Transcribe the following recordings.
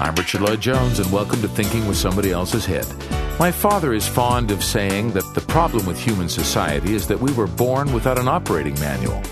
I'm Richard Lloyd Jones, and welcome to Thinking with Somebody Else's Head. My father is fond of saying that the problem with human society is that we were born without an operating manual.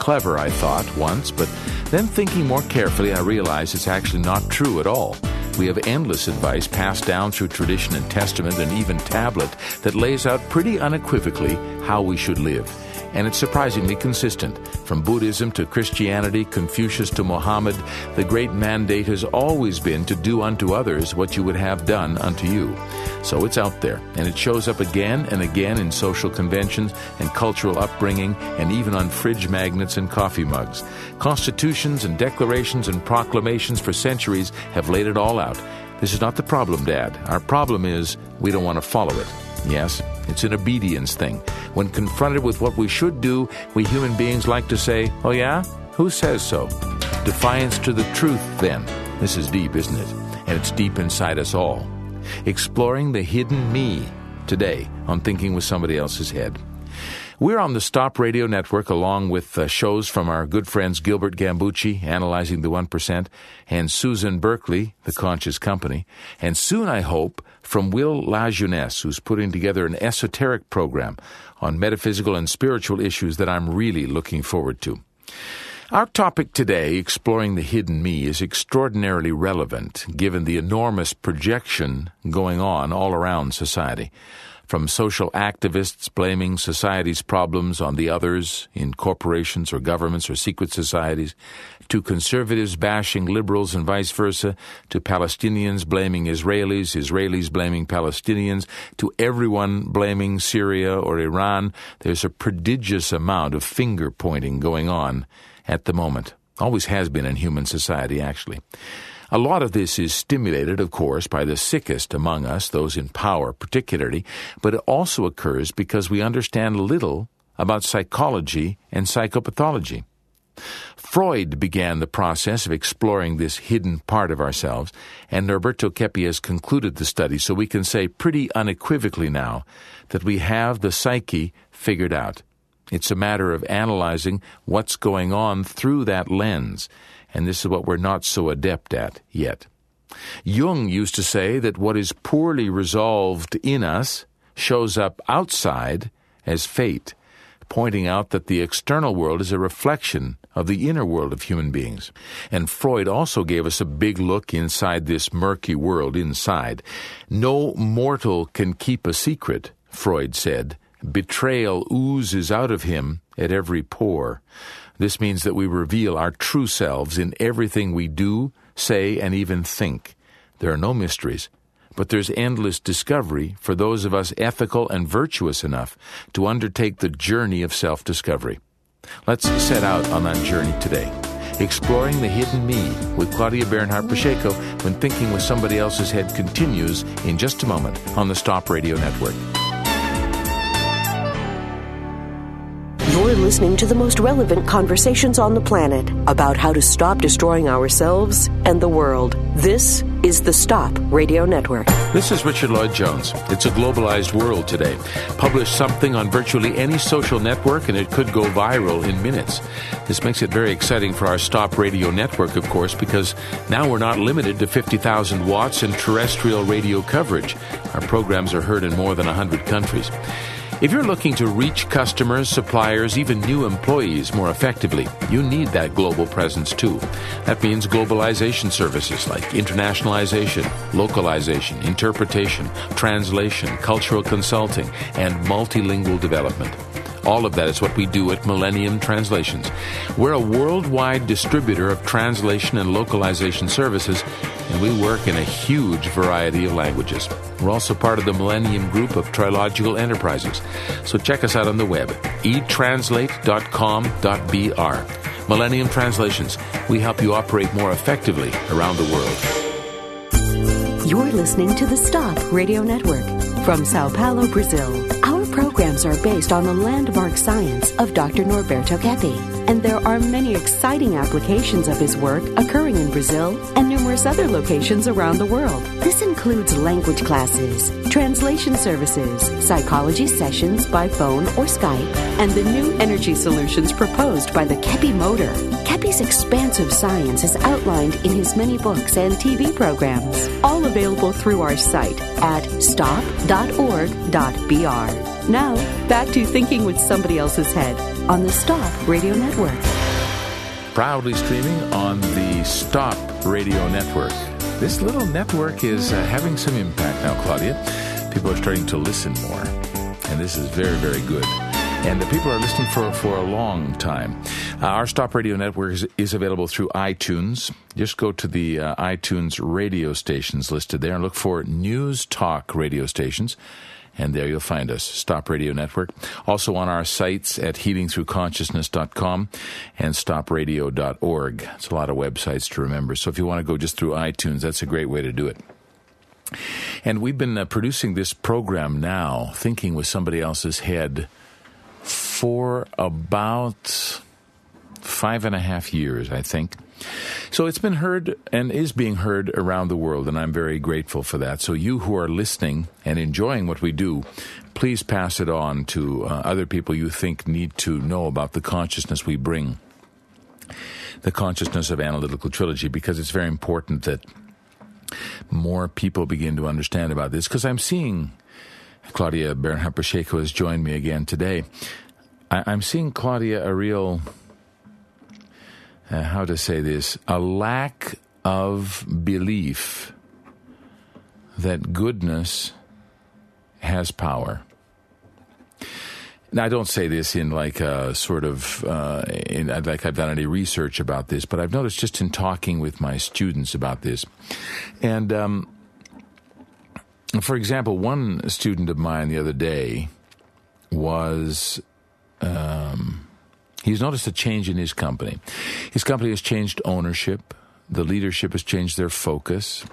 Clever, I thought once, but then thinking more carefully, I realized it's actually not true at all. We have endless advice passed down through tradition and testament and even tablet that lays out pretty unequivocally how we should live and it's surprisingly consistent. From Buddhism to Christianity, Confucius to Mohammed, the great mandate has always been to do unto others what you would have done unto you. So it's out there, and it shows up again and again in social conventions and cultural upbringing, and even on fridge magnets and coffee mugs. Constitutions and declarations and proclamations for centuries have laid it all out. This is not the problem, Dad. Our problem is we don't want to follow it. Yes, it's an obedience thing. When confronted with what we should do, we human beings like to say, Oh, yeah? Who says so? Defiance to the truth, then. This is deep, isn't it? And it's deep inside us all. Exploring the hidden me today on Thinking with Somebody Else's Head. We're on the Stop Radio Network along with uh, shows from our good friends Gilbert Gambucci, Analyzing the 1%, and Susan Berkley, The Conscious Company, and soon, I hope, from Will LaJeunesse, who's putting together an esoteric program on metaphysical and spiritual issues that I'm really looking forward to. Our topic today, exploring the hidden me, is extraordinarily relevant given the enormous projection going on all around society from social activists blaming society's problems on the others in corporations or governments or secret societies, to conservatives bashing liberals and vice versa, to Palestinians blaming Israelis, Israelis blaming Palestinians, to everyone blaming Syria or Iran. There's a prodigious amount of finger pointing going on at the moment. Always has been in human society, actually. A lot of this is stimulated, of course, by the sickest among us, those in power particularly, but it also occurs because we understand little about psychology and psychopathology. Freud began the process of exploring this hidden part of ourselves, and Norberto Keppe has concluded the study, so we can say pretty unequivocally now that we have the psyche figured out. It's a matter of analyzing what's going on through that lens and this is what we're not so adept at yet. Jung used to say that what is poorly resolved in us shows up outside as fate, pointing out that the external world is a reflection of the inner world of human beings. And Freud also gave us a big look inside this murky world inside. No mortal can keep a secret, Freud said. Betrayal oozes out of him at every pore. This means that we reveal our true selves in everything we do, say, and even think. There are no mysteries, but there's endless discovery for those of us ethical and virtuous enough to undertake the journey of self discovery. Let's set out on that journey today. Exploring the Hidden Me with Claudia Bernhardt Pacheco when thinking with somebody else's head continues in just a moment on the Stop Radio Network. You're listening to the most relevant conversations on the planet about how to stop destroying ourselves and the world. This is the Stop Radio Network. This is Richard Lloyd Jones. It's a globalized world today. Publish something on virtually any social network and it could go viral in minutes. This makes it very exciting for our Stop Radio Network, of course, because now we're not limited to 50,000 watts and terrestrial radio coverage. Our programs are heard in more than 100 countries. If you're looking to reach customers, suppliers, even new employees more effectively, you need that global presence too. That means globalization services like internationalization, localization, interpretation, translation, cultural consulting, and multilingual development. All of that is what we do at Millennium Translations. We're a worldwide distributor of translation and localization services, and we work in a huge variety of languages. We're also part of the Millennium Group of Trilogical Enterprises. So check us out on the web, etranslate.com.br. Millennium Translations. We help you operate more effectively around the world. You're listening to the Stop Radio Network from Sao Paulo, Brazil. Programs are based on the landmark science of Dr. Norberto Keppe and there are many exciting applications of his work occurring in Brazil and numerous other locations around the world. This includes language classes, translation services, psychology sessions by phone or Skype, and the new energy solutions proposed by the Keppe motor. Keppe's expansive science is outlined in his many books and TV programs, all available through our site at stop.org.br. Now, back to thinking with somebody else's head on the Stop Radio Network. Proudly streaming on the Stop Radio Network. This little network is uh, having some impact now, Claudia. People are starting to listen more, and this is very, very good. And the people are listening for, for a long time. Uh, our Stop Radio Network is, is, available through iTunes. Just go to the uh, iTunes radio stations listed there and look for News Talk radio stations. And there you'll find us, Stop Radio Network. Also on our sites at healingthroughconsciousness.com and stopradio.org. It's a lot of websites to remember. So if you want to go just through iTunes, that's a great way to do it. And we've been uh, producing this program now, thinking with somebody else's head, for about five and a half years, I think. So it's been heard and is being heard around the world, and I'm very grateful for that. So, you who are listening and enjoying what we do, please pass it on to uh, other people you think need to know about the consciousness we bring, the consciousness of analytical trilogy, because it's very important that more people begin to understand about this. Because I'm seeing Claudia Bernhardt Pacheco has joined me again today. I, I'm seeing Claudia a real uh, how to say this, a lack of belief that goodness has power. Now, I don't say this in like a sort of, uh, in, like I've done any research about this, but I've noticed just in talking with my students about this. And, um, for example, one student of mine the other day was, um, He's noticed a change in his company. His company has changed ownership. The leadership has changed their focus.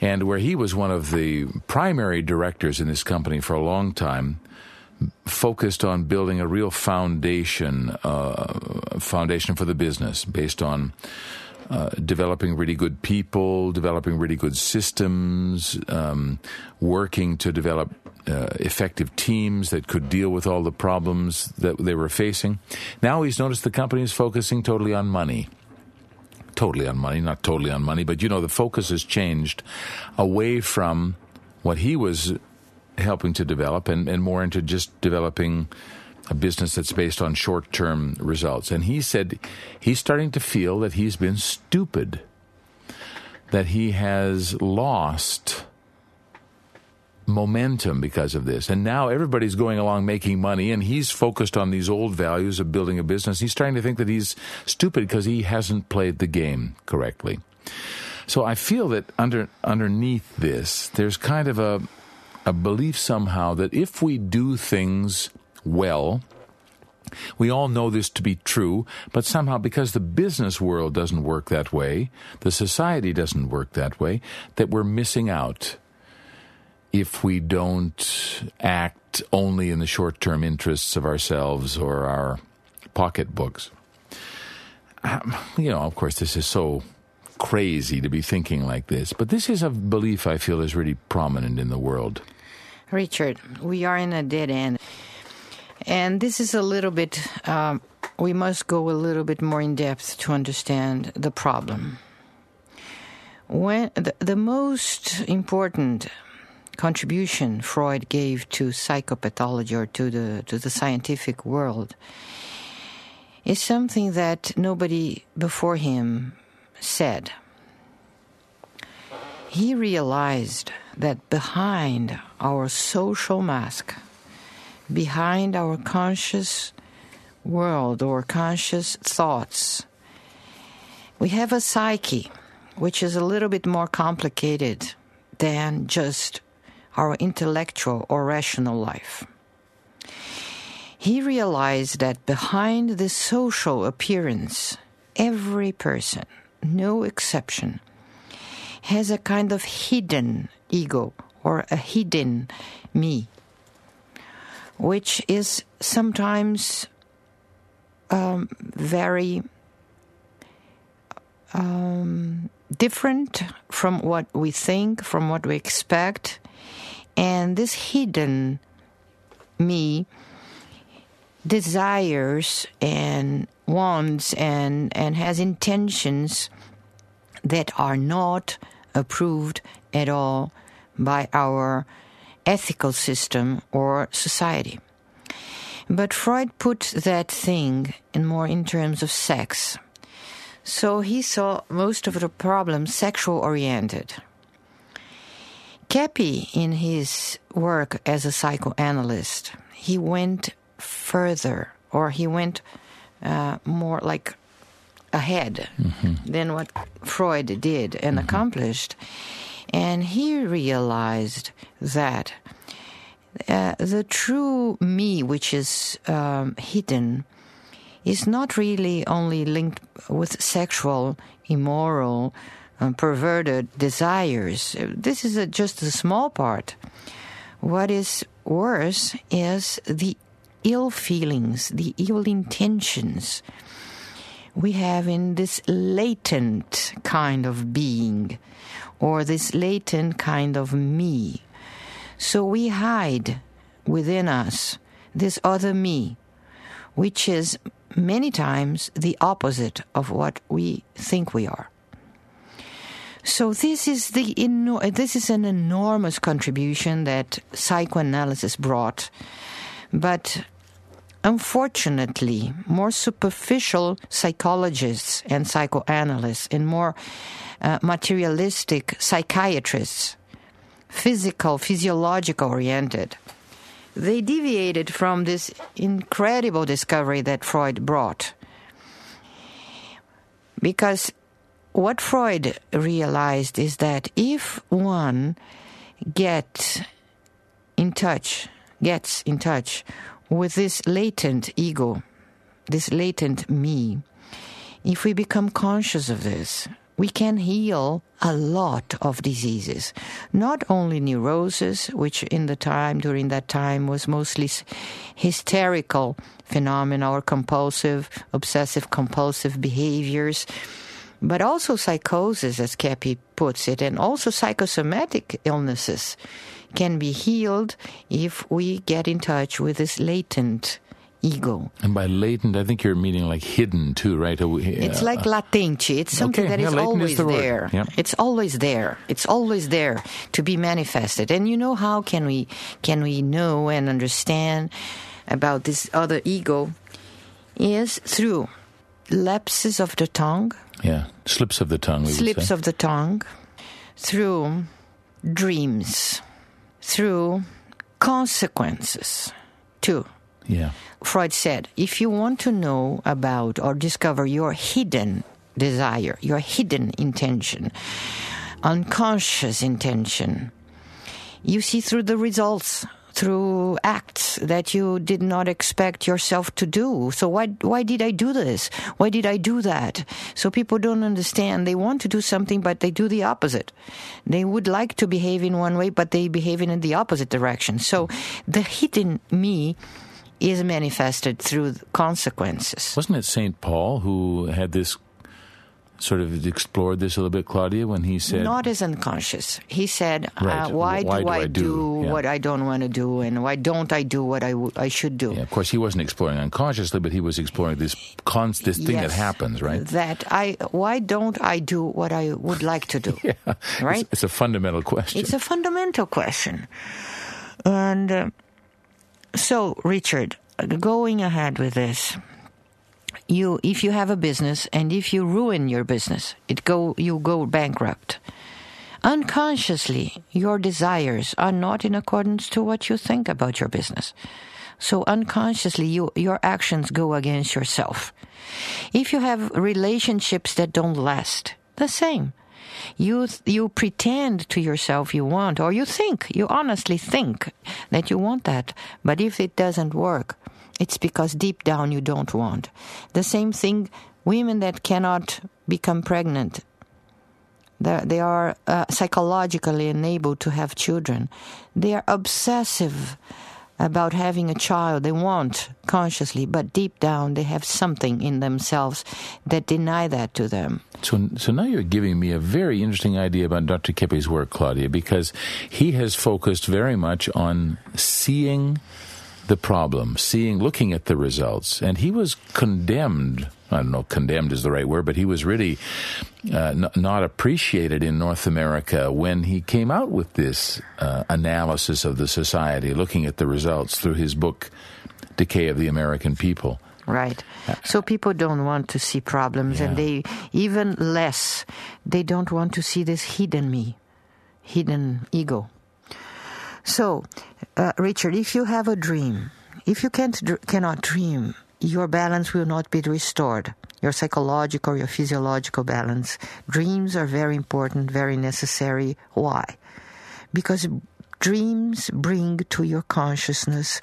And where he was one of the primary directors in this company for a long time, focused on building a real foundation, uh, foundation for the business based on uh, developing really good people, developing really good systems, um, working to develop uh, effective teams that could deal with all the problems that they were facing. Now he's noticed the company is focusing totally on money. Totally on money, not totally on money, but you know, the focus has changed away from what he was helping to develop and, and more into just developing a business that's based on short term results. And he said he's starting to feel that he's been stupid, that he has lost momentum because of this. And now everybody's going along making money, and he's focused on these old values of building a business. He's trying to think that he's stupid because he hasn't played the game correctly. So I feel that under underneath this, there's kind of a a belief somehow that if we do things well, we all know this to be true, but somehow because the business world doesn't work that way, the society doesn't work that way, that we're missing out if we don't act only in the short term interests of ourselves or our pocketbooks. Um, you know, of course, this is so crazy to be thinking like this, but this is a belief I feel is really prominent in the world. Richard, we are in a dead end. And this is a little bit, um, we must go a little bit more in depth to understand the problem. When the, the most important contribution Freud gave to psychopathology or to the to the scientific world is something that nobody before him said. He realized that behind our social mask, behind our conscious world or conscious thoughts, we have a psyche which is a little bit more complicated than just our intellectual or rational life. He realized that behind the social appearance, every person, no exception, has a kind of hidden ego or a hidden me, which is sometimes um, very um, different from what we think, from what we expect. And this hidden me desires and wants and, and has intentions that are not approved at all by our ethical system or society. But Freud put that thing in more in terms of sex. So he saw most of the problems sexual oriented. Keppe, in his work as a psychoanalyst, he went further, or he went uh, more like ahead mm-hmm. than what Freud did and mm-hmm. accomplished. And he realized that uh, the true me, which is um, hidden, is not really only linked with sexual, immoral, um, perverted desires. This is a, just a small part. What is worse is the ill feelings, the ill intentions we have in this latent kind of being or this latent kind of me. So we hide within us this other me, which is many times the opposite of what we think we are. So this is the this is an enormous contribution that psychoanalysis brought, but unfortunately, more superficial psychologists and psychoanalysts and more uh, materialistic psychiatrists, physical, physiological oriented, they deviated from this incredible discovery that Freud brought. Because what Freud realized is that if one gets in touch, gets in touch with this latent ego, this latent me, if we become conscious of this, we can heal a lot of diseases. Not only neurosis, which in the time, during that time, was mostly hysterical phenomena or compulsive, obsessive compulsive behaviors, but also psychosis, as Keppe puts it, and also psychosomatic illnesses can be healed if we get in touch with this latent ego. And by latent, I think you're meaning like hidden too, right? Uh, it's like latente. It's something okay. that yeah, is always is the there. Yeah. It's always there. It's always there to be manifested. And you know how can we can we know and understand about this other ego is through lapses of the tongue. Yeah, slips of the tongue. slips of the tongue through dreams, through consequences too yeah. Freud said if you want to know about or discover your hidden desire, your hidden intention, unconscious intention, you see through the results through acts that you did not expect yourself to do. So why why did I do this? Why did I do that? So people don't understand. They want to do something, but they do the opposite. They would like to behave in one way, but they behave in the opposite direction. So the hidden me is manifested through consequences. Wasn't it St. Paul who had this sort of explored this a little bit, Claudia, when he said. Not as unconscious. He said, uh, right. uh, why, why, do, I do, do yeah. what I don't want to do, and why don't I do what I, w- I should do? Yeah, of course, he wasn't exploring unconsciously, but he was exploring this, const- this thing yes, that happens, right? That I, why don't I do what I would like to do? yeah. Right? It's, it's, a fundamental question. It's a fundamental question. And uh, so, Richard, going ahead with this, you if you have a business and if you ruin your business, it go you go bankrupt. Unconsciously, your desires are not in accordance to what you think about your business. So unconsciously, you, your actions go against yourself. If you have relationships that don't last, the same. You you pretend to yourself you want, or you think you honestly think that you want that, but if it doesn't work, it's because deep down you don't want. The same thing, women that cannot become pregnant, they are uh, psychologically unable to have children. They are obsessive about having a child. They want consciously, but deep down they have something in themselves that deny that to them. So, so now you're giving me a very interesting idea about Dr. Keppe's work, Claudia, because he has focused very much on seeing the problem, seeing, looking at the results, and he was condemned. I don't know, condemned is the right word, but he was really uh, n- not appreciated in North America when he came out with this uh, analysis of the society, looking at the results through his book, Decay of the American People. Right. So people don't want to see problems, Yeah. and they even less, they don't want to see this hidden me, hidden ego. So, uh, Richard, if you have a dream, if you can't cannot dream, your balance will not be restored. Your psychological, your physiological balance. Dreams are very important, very necessary. Why? Because dreams bring to your consciousness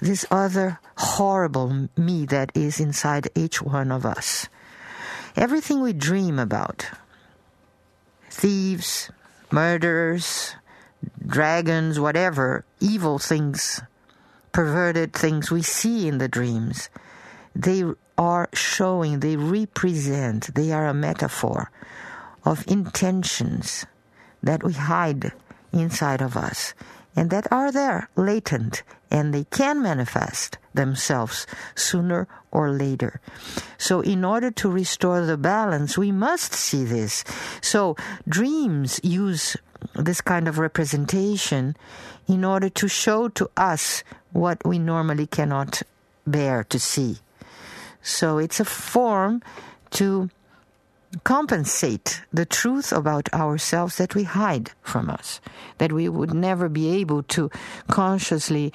this other horrible me that is inside each one of us. Everything we dream about thieves, murderers, dragons, whatever, evil things, perverted things we see in the dreams, they are showing, they represent, they are a metaphor of intentions that we hide inside of us and that are there, latent, and they can manifest themselves sooner or later. So, in order to restore the balance, we must see this. So, dreams use this kind of representation in order to show to us what we normally cannot bear to see. So, it's a form to compensate the truth about ourselves that we hide from us, that we would never be able to consciously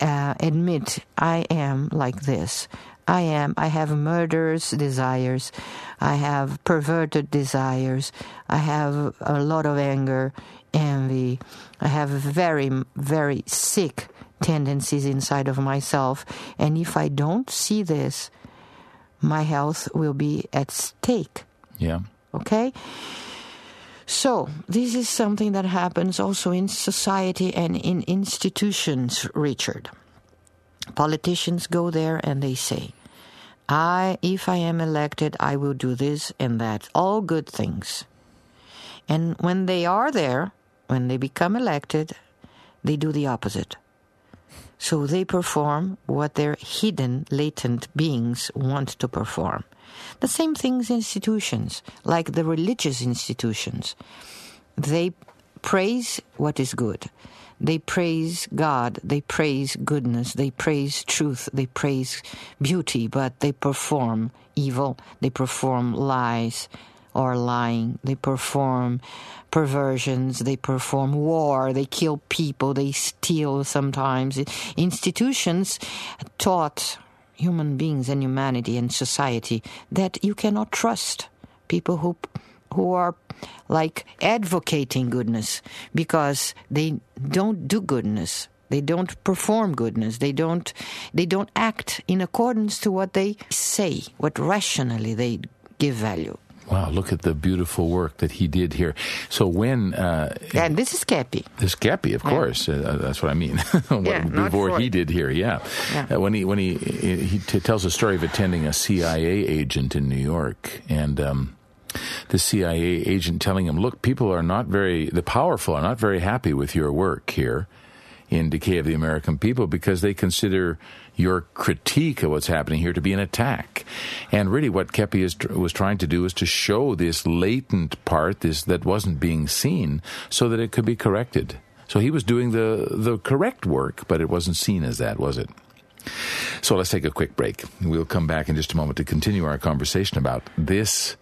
uh, admit, I am like this. I am, I have murderous desires. I have perverted desires. I have a lot of anger, envy. I have very, very sick tendencies inside of myself. And if I don't see this, my health will be at stake. Yeah. Okay? So, this is something that happens also in society and in institutions, Richard. Politicians go there and they say, I, if I am elected, I will do this and that. All good things. And when they are there, when they become elected, they do the opposite. So they perform what their hidden, latent beings want to perform. The same things institutions, like the religious institutions. They praise what is good. They praise God. They praise goodness. They praise truth. They praise beauty, but they perform evil. They perform lies or lying. They perform perversions. They perform war. They kill people. They steal sometimes. Institutions taught human beings and humanity and society that you cannot trust people who who are like advocating goodness because they don't do goodness they don't perform goodness they don't they don't act in accordance to what they say what rationally they give value Wow, look at the beautiful work that he did here. So when uh, and this is Keppe. This Keppe, of course, uh, that's what I mean. what, Yeah, before he did here, yeah. Yeah. Uh, when he when he he t- tells a story of attending a CIA agent in New York, and um, the CIA agent telling him, "Look, people are not very the powerful are not very happy with your work here." In Decay of the American People, because they consider your critique of what's happening here to be an attack, and really, what Keppe is, was trying to do is to show this latent part, this that wasn't being seen, so that it could be corrected. So he was doing the the correct work, but it wasn't seen as that, was it? So let's take a quick break. We'll come back in just a moment to continue our conversation about this.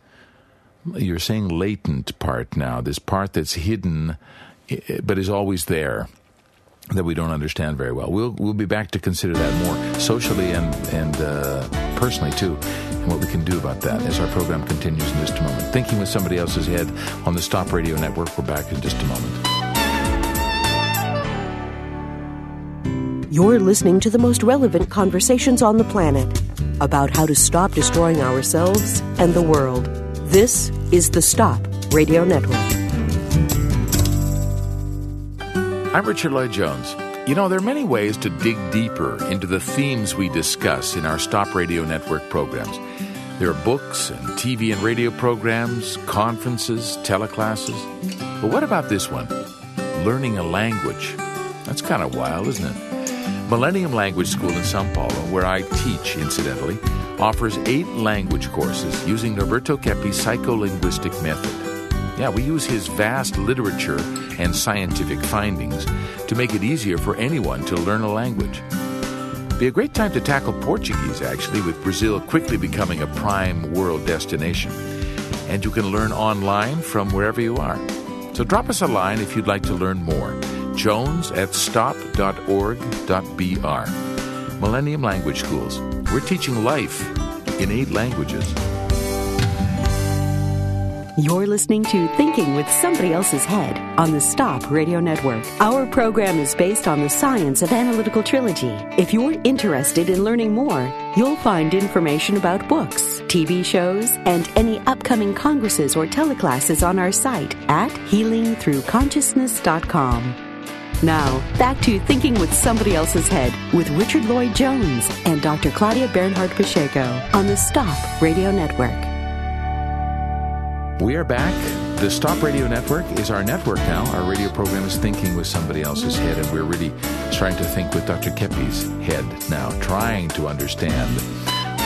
You're saying latent part now, this part that's hidden, but is always there that we don't understand very well. We'll we'll be back to consider that more socially and and uh, personally too, and what we can do about that as our program continues in just a moment. Thinking with somebody else's head on the Stop Radio Network. We're back in just a moment. You're listening to the most relevant conversations on the planet about how to stop destroying ourselves and the world. This is the Stop Radio Network. I'm Richard Lloyd Jones. You know, there are many ways to dig deeper into the themes we discuss in our Stop Radio Network programs. There are books and TV and radio programs, conferences, teleclasses. But what about this one? Learning a language. That's kind of wild, isn't it? Millennium Language School in Sao Paulo, where I teach, incidentally, offers eight language courses using Norberto Keppe's psycholinguistic method. Yeah, we use his vast literature and scientific findings to make it easier for anyone to learn a language. Be a great time to tackle Portuguese, actually, with Brazil quickly becoming a prime world destination. And you can learn online from wherever you are. So drop us a line if you'd like to learn more. Jones at stop.org.br. Millennium Language Schools. We're teaching life in eight languages. You're listening to Thinking with Somebody Else's Head on the Stop Radio Network. Our program is based on the science of analytical trilogy. If you're interested in learning more, you'll find information about books, TV shows, and any upcoming congresses or teleclasses on our site at healingthroughconsciousness.com. Now, back to Thinking with Somebody Else's Head with Richard Lloyd Jones and Dr. Claudia Bernhardt Pacheco on the Stop Radio Network. We are back. The Stop Radio Network is our network now. Our radio program is Thinking with Somebody Else's Head, and we're really trying to think with Dr. Keppe's head now, trying to understand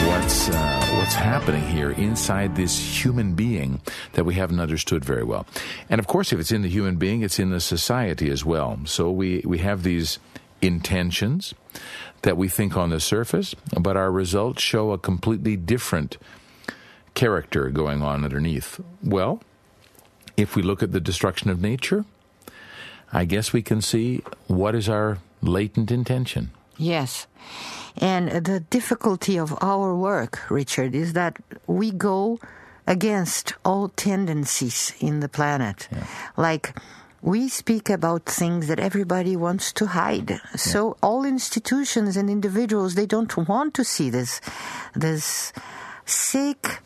what's uh, what's happening here inside this human being that we haven't understood very well. And of course, if it's in the human being, it's in the society as well. So we we have these intentions that we think on the surface, but our results show a completely different character going on underneath? Well, if we look at the destruction of nature, I guess we can see what is our latent intention. Yes. And the difficulty of our work, Richard, is that we go against all tendencies in the planet. Yeah. Like, we speak about things that everybody wants to hide. Yeah. So all institutions and individuals, they don't want to see this, this sick,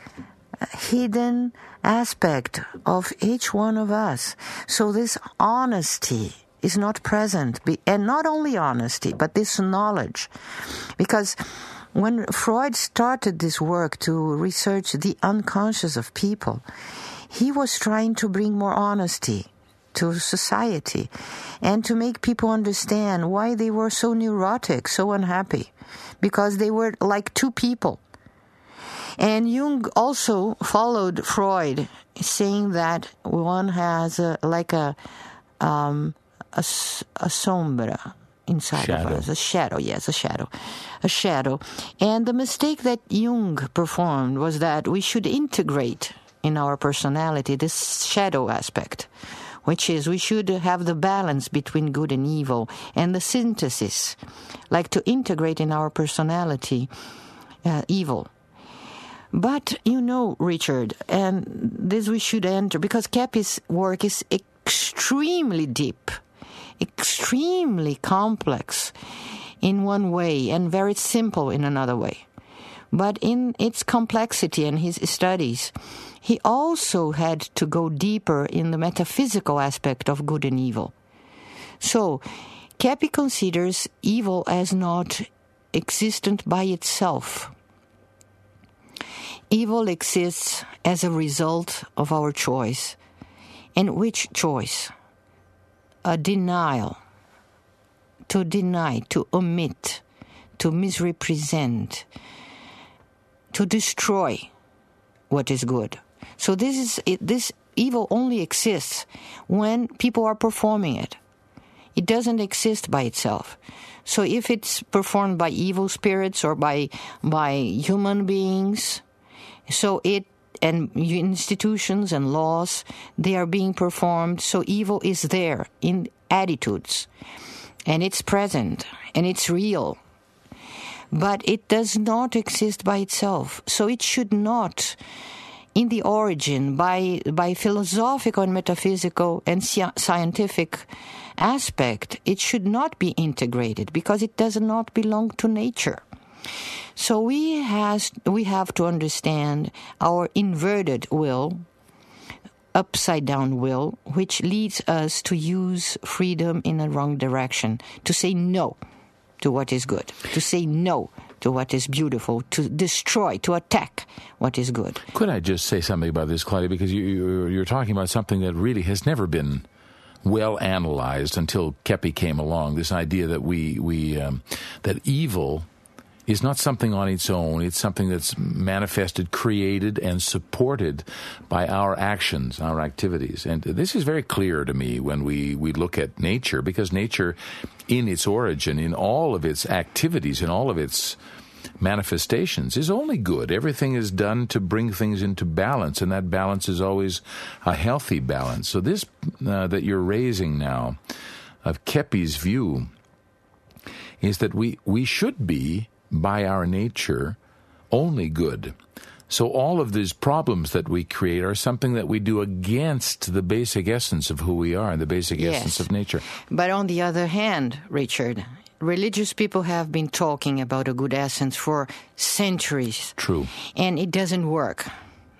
hidden aspect of each one of us. So this honesty is not present. And not only honesty, but this knowledge. Because when Freud started this work to research the unconscious of people, he was trying to bring more honesty to society and to make people understand why they were so neurotic, so unhappy, because they were like two people. And Jung also followed Freud, saying that one has a, like a, um, a, a sombra inside shadow. of us, a shadow, yes, a shadow, a shadow. And the mistake that Jung performed was that we should integrate in our personality this shadow aspect which is we should have the balance between good and evil and the synthesis, like to integrate in our personality uh, evil but you know, Richard, and this we should enter because Keppe's work is extremely deep, extremely complex in one way, and very simple in another way. But in its complexity and his studies, he also had to go deeper in the metaphysical aspect of good and evil. So, Keppe considers evil as not existent by itself Evil exists as a result of our choice. And which choice? A denial. To deny, to omit, to misrepresent, to destroy what is good. So this is this evil only exists when people are performing it. It doesn't exist by itself. So if it's performed by evil spirits or by by human beings, so it and institutions and laws they are being performed so evil is there in attitudes. And it's present and it's real. But it does not exist by itself. So it should not in the origin by by philosophical and metaphysical and scientific aspect it should not be integrated because it does not belong to nature so we has we have to understand our inverted will upside down will, which leads us to use freedom in the wrong direction, to say no to what is good, to say no to what is beautiful, to destroy, to attack what is good. Could I just say something about this, Claudia? Because you, you're talking about something that really has never been well analyzed until Keppe came along. This idea that we we um, that evil is not something on its own. It's something that's manifested, created, and supported by our actions, our activities. And this is very clear to me when we, we look at nature, because nature, in its origin, in all of its activities, in all of its manifestations is only good. Everything is done to bring things into balance, and that balance is always a healthy balance. So, this uh, that you're raising now of Keppe's view is that we, we should be, by our nature, only good. So, all of these problems that we create are something that we do against the basic essence of who we are and the basic Yes. essence of nature. But on the other hand, Richard, religious people have been talking about a good essence for centuries. True. And it doesn't work.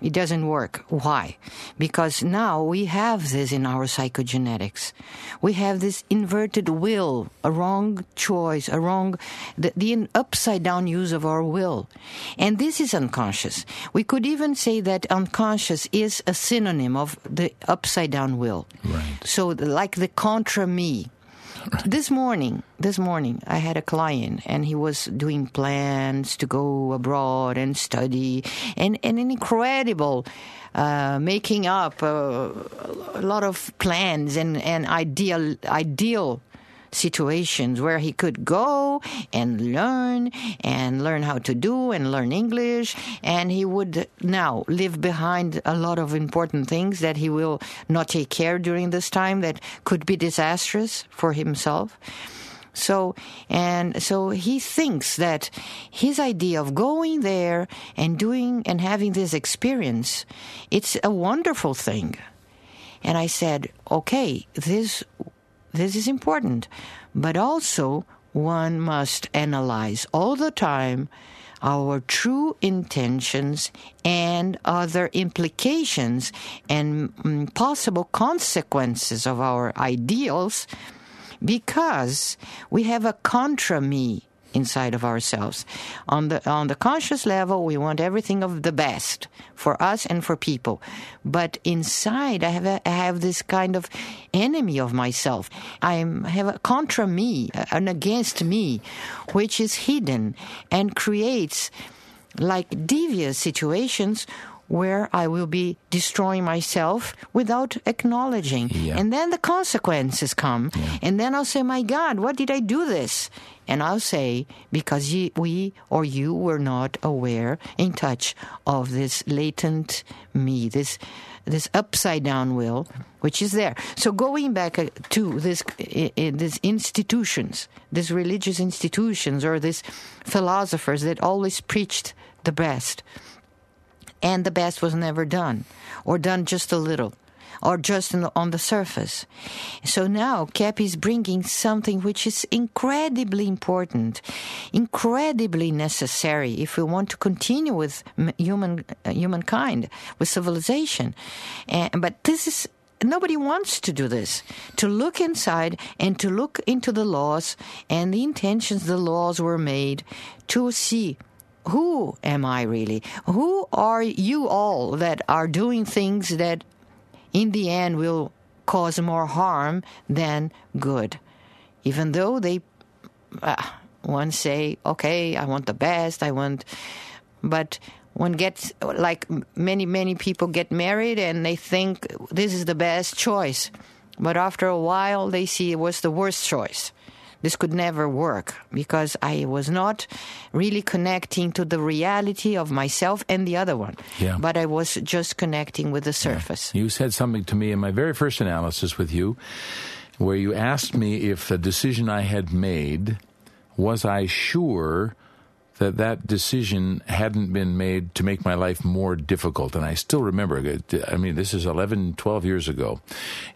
It doesn't work. Why? Because now we have this in our psychogenetics. We have this inverted will, a wrong choice, a wrong, the, the upside down use of our will. And this is unconscious. We could even say that unconscious is a synonym of the upside down will. Right. So, like the contra me. This morning, this morning, I had a client, and he was doing plans to go abroad and study, and, and an incredible uh, making up uh, a lot of plans and, and ideal ideal situations where he could go and learn and learn how to do and learn English. And he would now leave behind a lot of important things that he will not take care during this time that could be disastrous for himself. So, and so he thinks that his idea of going there and doing and having this experience, it's a wonderful thing. And I said, okay, this this is important, but also one must analyze all the time our true intentions and other implications and mm, possible consequences of our ideals because we have a contra me inside of ourselves. On the on the conscious level, we want everything of the best for us and for people, but inside, I have a, I have this kind of enemy of myself. I have a contra me, an against me, which is hidden and creates like devious situations where I will be destroying myself without acknowledging. Yeah. And then the consequences come. And then I'll say, My God, what did I do this? And I'll say, Because ye, we or you were not aware, in touch of this latent me, this this upside down will, which is there. So going back uh, to this, these institutions, these religious institutions, or these philosophers that always preached the best, and the best was never done, or done just a little, or just on the surface. So now Keppe is bringing something which is incredibly important, incredibly necessary if we want to continue with human uh, humankind, with civilization. But this is nobody wants to do this to look inside and to look into the laws and the intentions the laws were made to see who am I really? Who are you all that are doing things that in the end will cause more harm than good? Even though they uh, one say, okay, I want the best, I want, but one gets like many many people get married and they think this is the best choice, but after a while they see it was the worst choice. This could never work because I was not really connecting to the reality of myself and the other one. Yeah. But I was just connecting with the surface. You said something to me in my very first analysis with you where you asked me if the decision I had made was I sure that that decision hadn't been made to make my life more difficult and I still remember. I mean this is 11 12 years ago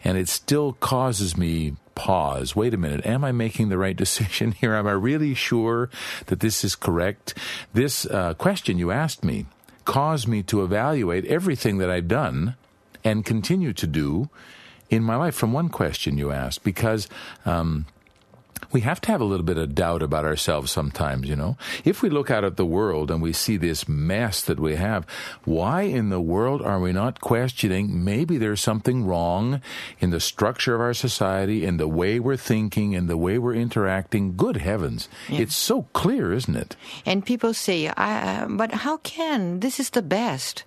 and it still causes me pause wait a minute am I making the right decision here am I really sure that this is correct this uh, question you asked me caused me to evaluate everything that I've done and continue to do in my life? From one question you asked, because um, we have to have a little bit of doubt about ourselves sometimes, you know. If we look out at the world and we see this mess that we have, why in the world are we not questioning maybe there's something wrong in the structure of our society, in the way we're thinking, in the way we're interacting? Good heavens. Yeah. It's so clear, isn't it? And people say, uh, but how can? This is the best.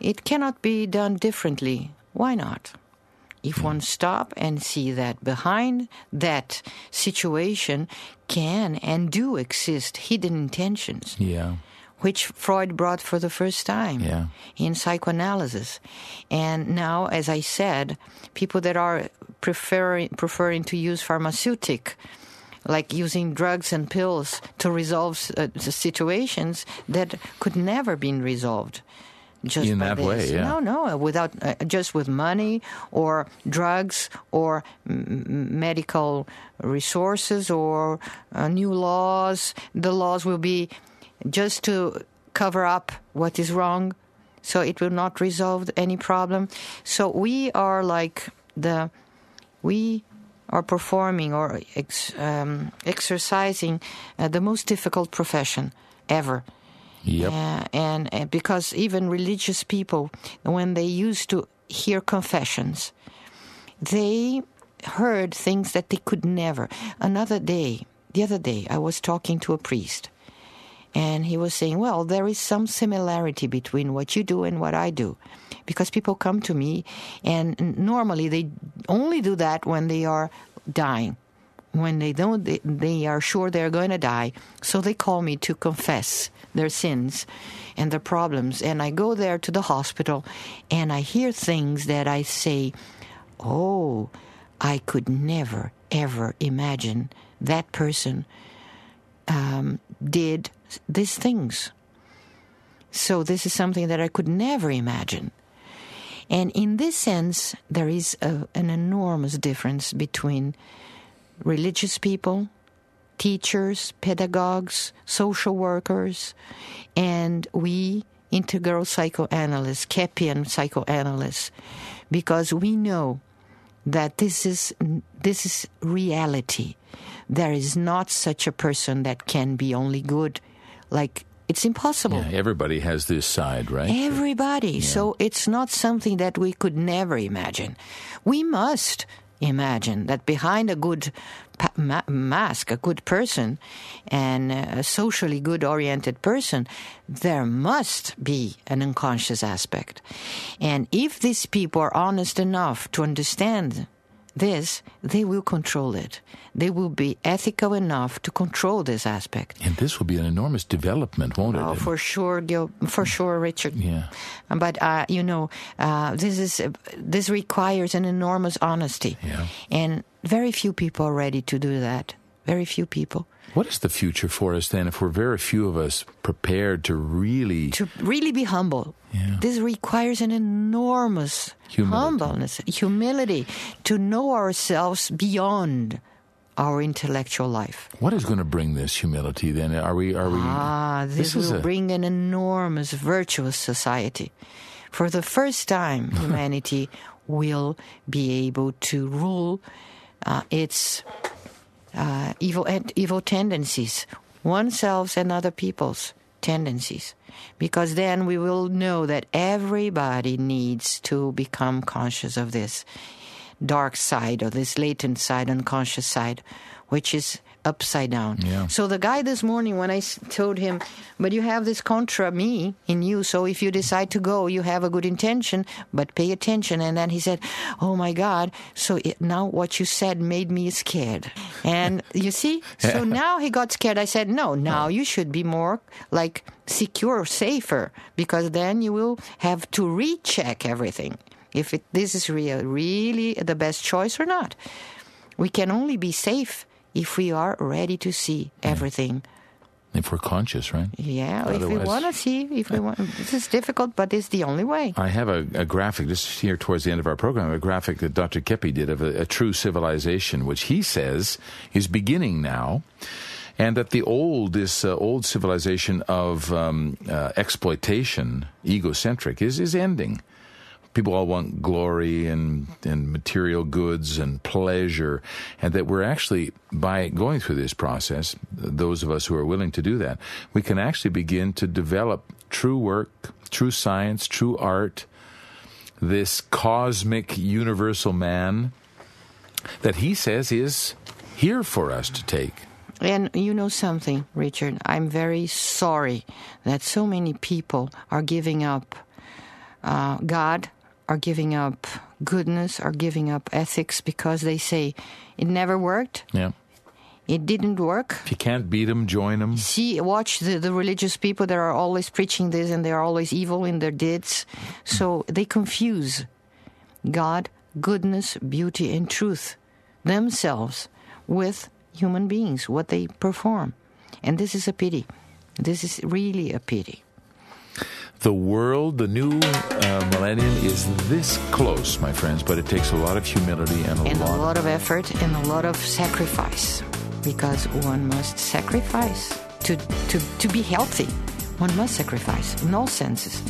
It cannot be done differently. Why not? If one stop and see that behind that situation can and do exist hidden intentions. Yeah. Which Freud brought for the first time yeah. in psychoanalysis. And now, as I said, people that are preferring, preferring to use pharmaceutic, like using drugs and pills to resolve uh, situations that could never been resolved just in that this. way. Yeah. No, no, without uh, just with money or drugs or m- medical resources or uh, new laws. The laws will be just to cover up what is wrong, so it will not resolve any problem. So we are like the we are performing or ex, um, exercising uh, the most difficult profession ever Yep. And uh, because even religious people, when they used to hear confessions, they heard things that they could never. Another day, the other day, I was talking to a priest, and he was saying, Well, there is some similarity between what you do and what I do. Because people come to me, and normally they only do that when they are dying. When they don't, they, they are sure they're going to die. So they call me to confess their sins and their problems. And I go there to the hospital and I hear things that I say, oh, I could never, ever imagine that person um, did these things. So this is something that I could never imagine. And in this sense, there is a, an enormous difference between religious people teachers, pedagogues, social workers, and we integral psychoanalysts, Kepian psychoanalysts, because we know that this is this is reality. There is not such a person that can be only good, like it's impossible. Yeah, everybody has this side, right? Everybody. Yeah. So it's not something that we could never imagine. We must imagine that behind a good ma- mask, a good person, and a socially good oriented person, there must be an unconscious aspect. And if these people are honest enough to understand this, they will control it. They will be ethical enough to control this aspect. And this will be an enormous development, won't it? Oh, for sure, Gil, for sure, Richard. Yeah. But uh, you know, uh, this is uh, this requires an enormous honesty. Yeah. And very few people are ready to do that. Very few people. What is the future for us then if we're very few of us prepared to really to really be humble? Yeah. This requires an enormous humility. humbleness, humility to know ourselves beyond our intellectual life. What is going to bring this humility then? Are we are we Ah, this, this will a... bring an enormous virtuous society. For the first time humanity will be able to rule uh, its uh, evil evil tendencies, oneself and other people's tendencies, because then we will know that everybody needs to become conscious of this dark side or this latent side, unconscious side, which is upside down. Yeah. So the guy this morning, when I told him, but you have this contra me in you, so if you decide to go, you have a good intention, but pay attention. And then he said, oh my God, so it, now what you said made me scared. And you see, so now he got scared. I said, no, now you should be more like secure, safer, because then you will have to recheck everything. If it, this is real, really the best choice or not. We can only be safe if we are ready to see everything. If we're conscious, right? Yeah, Otherwise, if we want to see, if we want, this is difficult, but it's the only way. I have a, a, graphic just here towards the end of our program, a graphic that Dr. Keppe did of a, a true civilization, which he says is beginning now and that the old this uh, old civilization of um, uh, exploitation, egocentric, is is ending people all want glory and, and material goods and pleasure, and that we're actually, by going through this process, those of us who are willing to do that, we can actually begin to develop true work, true science, true art, this cosmic universal man that he says is here for us to take. And you know something, Richard? I'm very sorry that so many people are giving up uh, God, are giving up goodness, are giving up ethics because they say it never worked. Yeah. It didn't work. If you can't beat them, join them. See, watch the, the religious people that are always preaching this and they are always evil in their deeds. So they confuse God, goodness, beauty, and truth themselves with human beings, what they perform. And this is a pity. This is really a pity. The world, the new uh, millennium is this close, my friends, but it takes a lot of humility and a, and lot, a lot of effort and a lot of sacrifice because one must sacrifice to, to, to be healthy. One must sacrifice in all senses.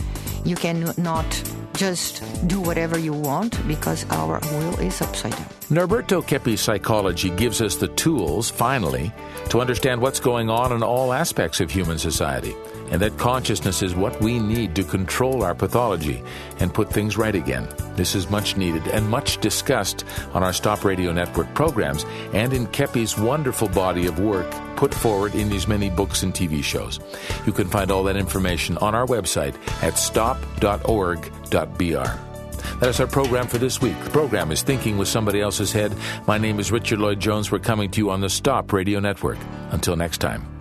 You cannot just do whatever you want because our will is upside down. Norberto Keppe's psychology gives us the tools, finally, to understand what's going on in all aspects of human society, and that consciousness is what we need to control our pathology and put things right again. This is much needed and much discussed on our Stop Radio Network programs and in Keppe's wonderful body of work put forward in these many books and TV shows. You can find all that information on our website at stop.org.br. That is our program for this week. The program is Thinking with Somebody Else's Head. My name is Richard Lloyd Jones. We're coming to you on the Stop Radio Network. Until next time.